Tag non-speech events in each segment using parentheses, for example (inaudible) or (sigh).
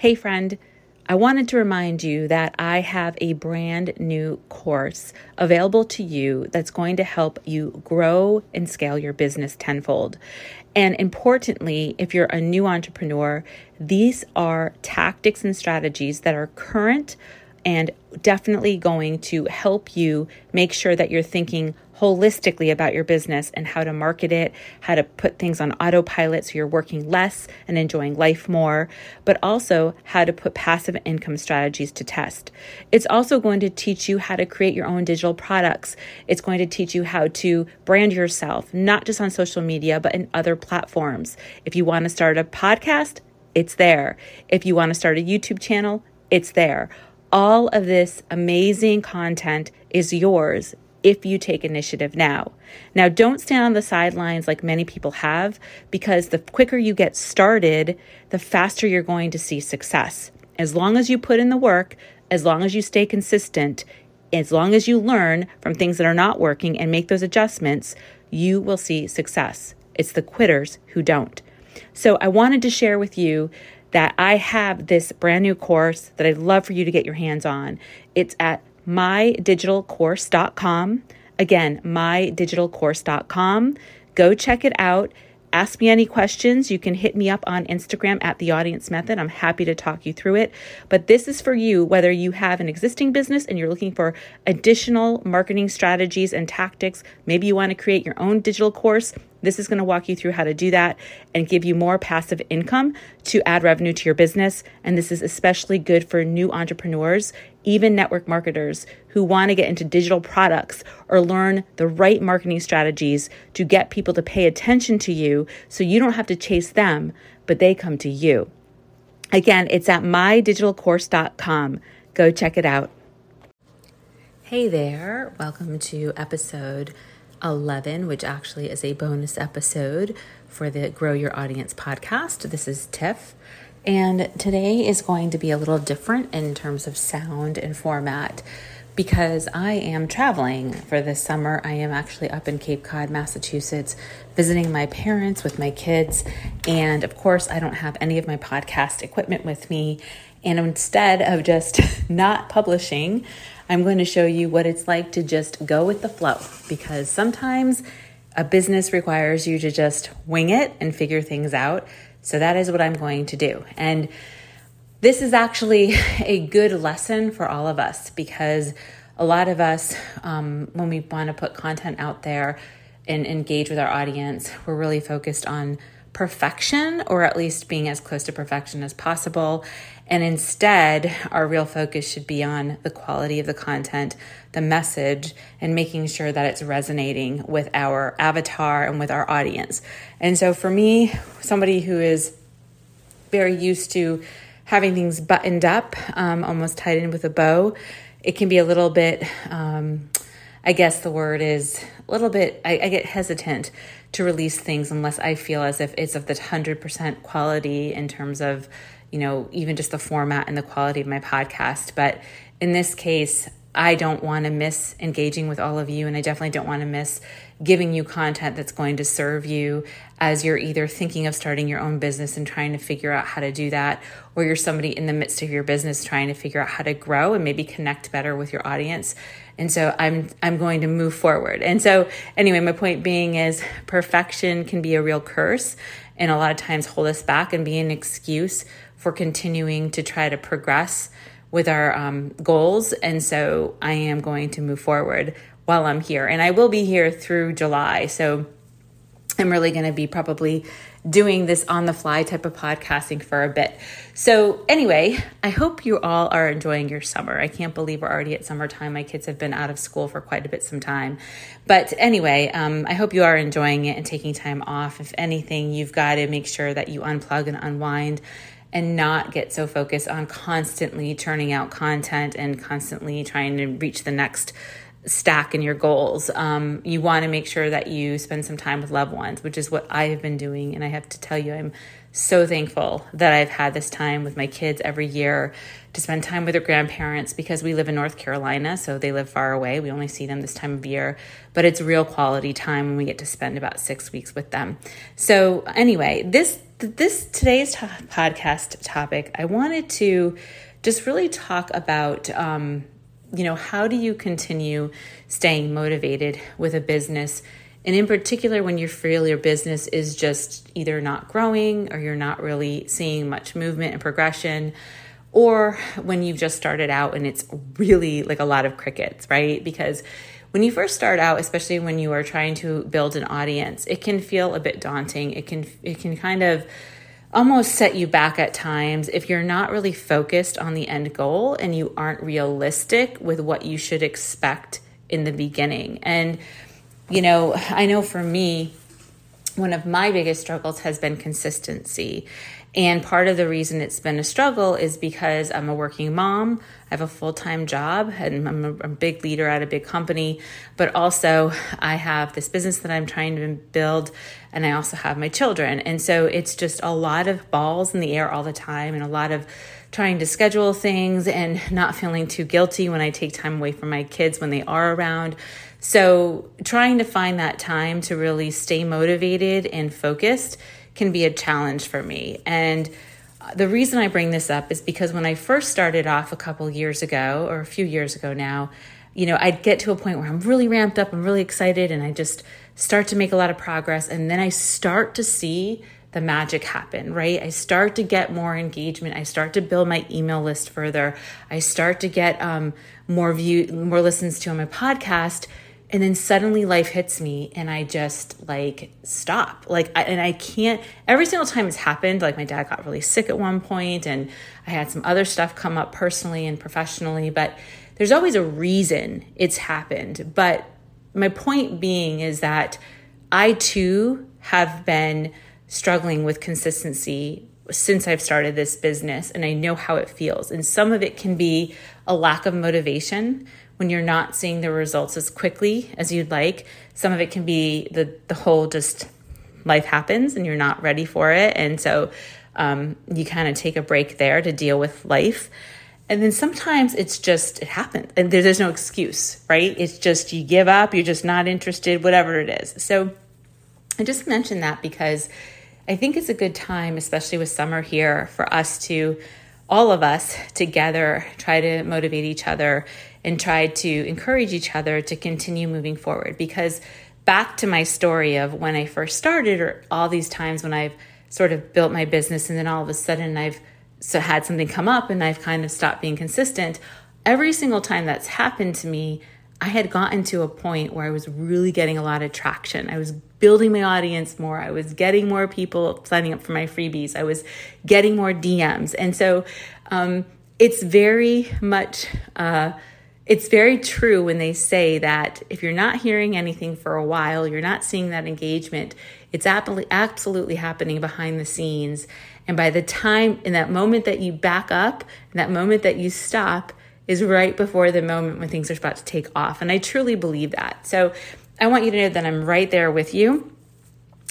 Hey, friend, I wanted to remind you that I have a brand new course available to you that's going to help you grow and scale your business tenfold. And importantly, if you're a new entrepreneur, these are tactics and strategies that are current and definitely going to help you make sure that you're thinking holistically about your business and how to market it, how to put things on autopilot so you're working less and enjoying life more, but also how to put passive income strategies to test. It's also going to teach you how to create your own digital products. It's going to teach you how to brand yourself, not just on social media, but in other platforms. If you want to start a podcast, it's there. If you want to start a YouTube channel, it's there. All of this amazing content is yours if you take initiative now. Now, don't stand on the sidelines like many people have, because the quicker you get started, the faster you're going to see success. As long as you put in the work, as long as you stay consistent, as long as you learn from things that are not working and make those adjustments, you will see success. It's the quitters who don't. So, I wanted to share with you that I have this brand new course that I'd love for you to get your hands on. It's at mydigitalcourse.com. Again, mydigitalcourse.com. Go check it out. Ask me any questions. You can hit me up on Instagram at the audience method. I'm happy to talk you through it. But this is for you, whether you have an existing business and you're looking for additional marketing strategies and tactics. Maybe you want to create your own digital course. This is going to walk you through how to do that and give you more passive income to add revenue to your business. And this is especially good for new entrepreneurs, even network marketers who want to get into digital products or learn the right marketing strategies to get people to pay attention to you so you don't have to chase them, but they come to you. Again, it's at mydigitalcourse.com. Go check it out. Hey there, welcome to episode 11, which actually is a bonus episode for the Grow Your Audience podcast. This is Tiff, and today is going to be a little different in terms of sound and format because I am traveling for this summer. I am actually up in Cape Cod, Massachusetts, visiting my parents with my kids. And of course, I don't have any of my podcast equipment with me. And instead of just (laughs) not publishing, I'm going to show you what it's like to just go with the flow because sometimes a business requires you to just wing it and figure things out. So that is what I'm going to do. And this is actually (laughs) a good lesson for all of us because a lot of us, um, when we want to put content out there and engage with our audience, we're really focused on perfection or at least being as close to perfection as possible. And instead, our real focus should be on the quality of the content, the message, and making sure that it's resonating with our avatar and with our audience. And so, for me, somebody who is very used to having things buttoned up, um, almost tied in with a bow, it can be a little bit, um, I guess the word is a little bit, I, I get hesitant to release things unless I feel as if it's of the 100% quality in terms of you know, even just the format and the quality of my podcast. But in this case, I don't want to miss engaging with all of you, and I definitely don't want to miss giving you content that's going to serve you as you're either thinking of starting your own business and trying to figure out how to do that, or you're somebody in the midst of your business trying to figure out how to grow and maybe connect better with your audience. And so I'm I'm going to move forward. And so anyway, my point being is perfection can be a real curse and a lot of times hold us back and be an excuse for continuing to try to progress with our um, goals. And so I am going to move forward while I'm here. And I will be here through July. So I'm really going to be probably doing this on the fly type of podcasting for a bit. So, anyway, I hope you all are enjoying your summer. I can't believe we're already at summertime. My kids have been out of school for quite a bit some time. But anyway, um, I hope you are enjoying it and taking time off. If anything, you've got to make sure that you unplug and unwind and not get so focused on constantly churning out content and constantly trying to reach the next stack in your goals. Um, you want to make sure that you spend some time with loved ones, which is what I have been doing. And I have to tell you, I'm so thankful that I've had this time with my kids every year to spend time with their grandparents because we live in North Carolina, so they live far away. We only see them this time of year, but it's real quality time when we get to spend about six weeks with them. So, anyway, this this today's to- podcast topic, I wanted to just really talk about, um, you know, how do you continue staying motivated with a business? And in particular, when you feel your business is just either not growing or you're not really seeing much movement and progression, or when you've just started out and it's really like a lot of crickets, right? Because when you first start out, especially when you are trying to build an audience, it can feel a bit daunting. It can it can kind of almost set you back at times if you're not really focused on the end goal and you aren't realistic with what you should expect in the beginning. And you know, I know for me, one of my biggest struggles has been consistency. And part of the reason it's been a struggle is because I'm a working mom. I have a full time job and I'm a, a, big leader at a big company. But also, I have this business that I'm trying to build, and I also have my children. And so it's just a lot of balls in the air all the time and a lot of trying to schedule things and not feeling too guilty when I take time away from my kids when they are around. So, trying to find that time to really stay motivated and focused can be a challenge for me. And the reason I bring this up is because when I first started off a couple years ago, or a few years ago now, you know, I'd get to a point where I'm really ramped up, I'm really excited, and I just start to make a lot of progress. And then I start to see the magic happen, right? I start to get more engagement. I start to build my email list further. I start to get um, more view, more listens to on my podcast and then suddenly life hits me and i just like stop like I, and i can't every single time it's happened like my dad got really sick at one point and i had some other stuff come up personally and professionally but there's always a reason it's happened but my point being is that i too have been struggling with consistency since I've started this business and I know how it feels. And some of it can be a lack of motivation, when you're not seeing the results as quickly as you'd like. Some of it can be the the whole just life happens and you're not ready for it, and so um, you kind of take a break there to deal with life. And then sometimes it's just it happens, and there, there's no excuse, right? It's just you give up, you're just not interested, whatever it is. So I just mentioned that because I think it's a good time, especially with summer here, for us to all of us together try to motivate each other and try to encourage each other to continue moving forward. Because back to my story of when I first started, or all these times when I've sort of built my business and then all of a sudden I've so had something come up and I've kind of stopped being consistent. Every single time that's happened to me, I had gotten to a point where I was really getting a lot of traction. I was building my audience more. I was getting more people signing up for my freebies. I was getting more DMs. And so um, it's very much. Uh, it's very true when they say that if you're not hearing anything for a while, you're not seeing that engagement, it's absolutely happening behind the scenes. And by the time, in that moment that you back up, that moment that you stop, is right before the moment when things are about to take off. And I truly believe that. So I want you to know that I'm right there with you.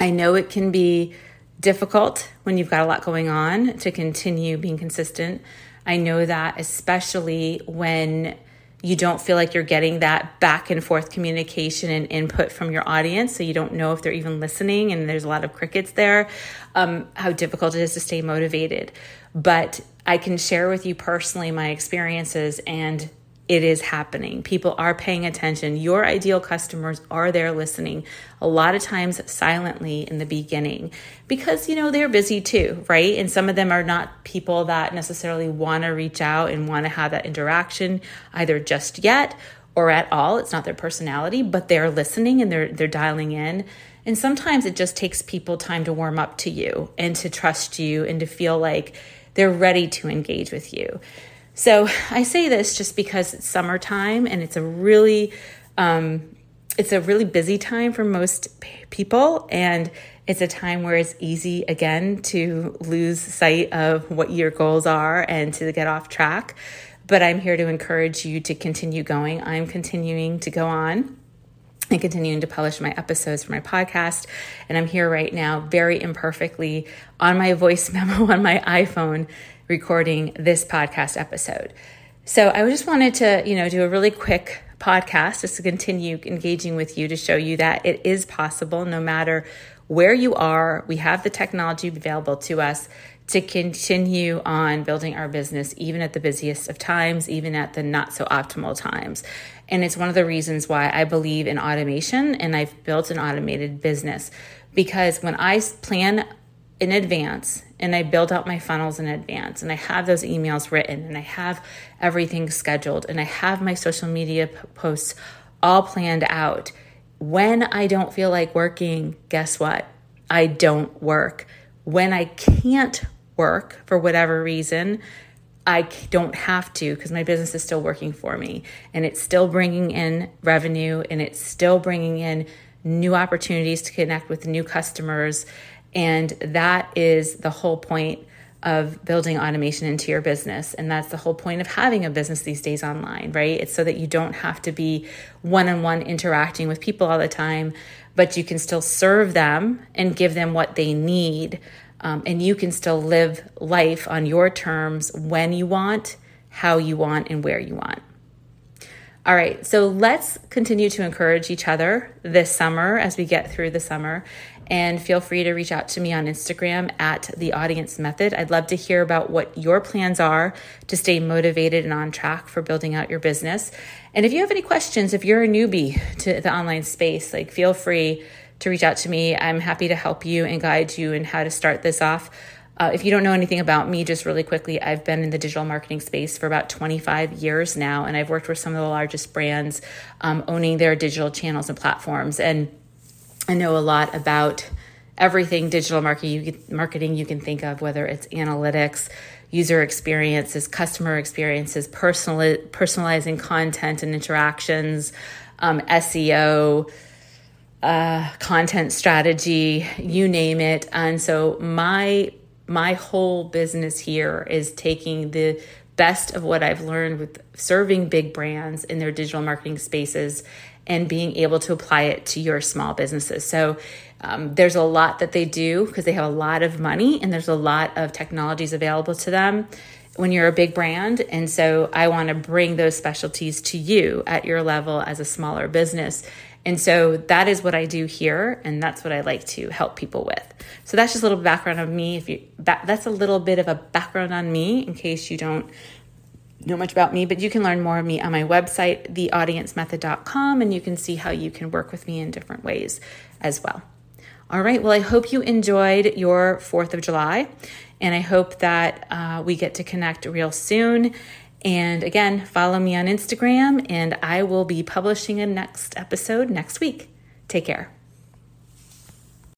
I know it can be difficult when you've got a lot going on to continue being consistent. I know that especially when you don't feel like you're getting that back and forth communication and input from your audience. So you don't know if they're even listening and there's a lot of crickets there, um, how difficult it is to stay motivated. But I can share with you personally my experiences and it is happening. People are paying attention. Your ideal customers are there listening, a lot of times silently in the beginning because, you know, they're busy too, right? And some of them are not people that necessarily want to reach out and want to have that interaction either just yet or at all. It's not their personality, but they're listening and they're they're dialing in. And sometimes it just takes people time to warm up to you and to trust you and to feel like they're ready to engage with you. So (laughs) I say this just because it's summertime and it's a really um, it's a really busy time for most people and it's a time where it's easy again to lose sight of what your goals are and to get off track. But I'm here to encourage you to continue going. I'm continuing to go on and continuing to publish my episodes for my podcast. And I'm here right now, very imperfectly, on my voice (laughs) memo on my iPhone recording this podcast episode. So I just wanted to, you know, do a really quick podcast just to continue engaging with you to show you that it is possible no matter where you are. We have the technology available to us to continue on building our business, even at the busiest of times, even at the not so optimal times. And it's one of the reasons why I believe in automation and I've built an automated business because when I plan in advance and I build out my funnels in advance and I have those emails written and I have everything scheduled and I have my social media posts all planned out. When I don't feel like working, guess what? I don't work. When I can't work for whatever reason, I don't have to because my business is still working for me and it's still bringing in revenue and it's still bringing in new opportunities to connect with new customers. And that is the whole point of building automation into your business. And that's the whole point of having a business these days online, right? It's so that you don't have to be one on one interacting with people all the time, but you can still serve them and give them what they need. Um, and you can still live life on your terms when you want, how you want, and where you want. All right, so let's continue to encourage each other this summer as we get through the summer. And feel free to reach out to me on Instagram at the audience method. I'd love to hear about what your plans are to stay motivated and on track for building out your business. And if you have any questions, if you're a newbie to the online space, like feel free to reach out to me. I'm happy to help you and guide you in how to start this off. Uh, if you don't know anything about me, just really quickly, I've been in the digital marketing space for about 25 years now, and I've worked with some of the largest brands um, owning their digital channels and platforms. And I know a lot about everything digital marketing you, can, think of, whether it's analytics, user experiences, customer experiences, personal, personalizing content and interactions, um, SEO uh, content strategy, you name it. And so my my whole business here is taking the best of what I've learned with serving big brands in their digital marketing spaces and being able to apply it to your small businesses. So um, there's a lot that they do because they have a lot of money and there's a lot of technologies available to them when you're a big brand. And so I want to bring those specialties to you at your level as a smaller business and so that is what I do here, and that's what I like to help people with. So that's just a little background of me. If you that, that's a little bit of a background on me in case you don't know much about me, but you can learn more of me on my website, theaudienceMethod.com, and you can see how you can work with me in different ways as well. All right, well, I hope you enjoyed your 4th of July, and I hope that uh, we get to connect real soon. And again, follow me on Instagram, and I will be publishing a next episode next week. Take care.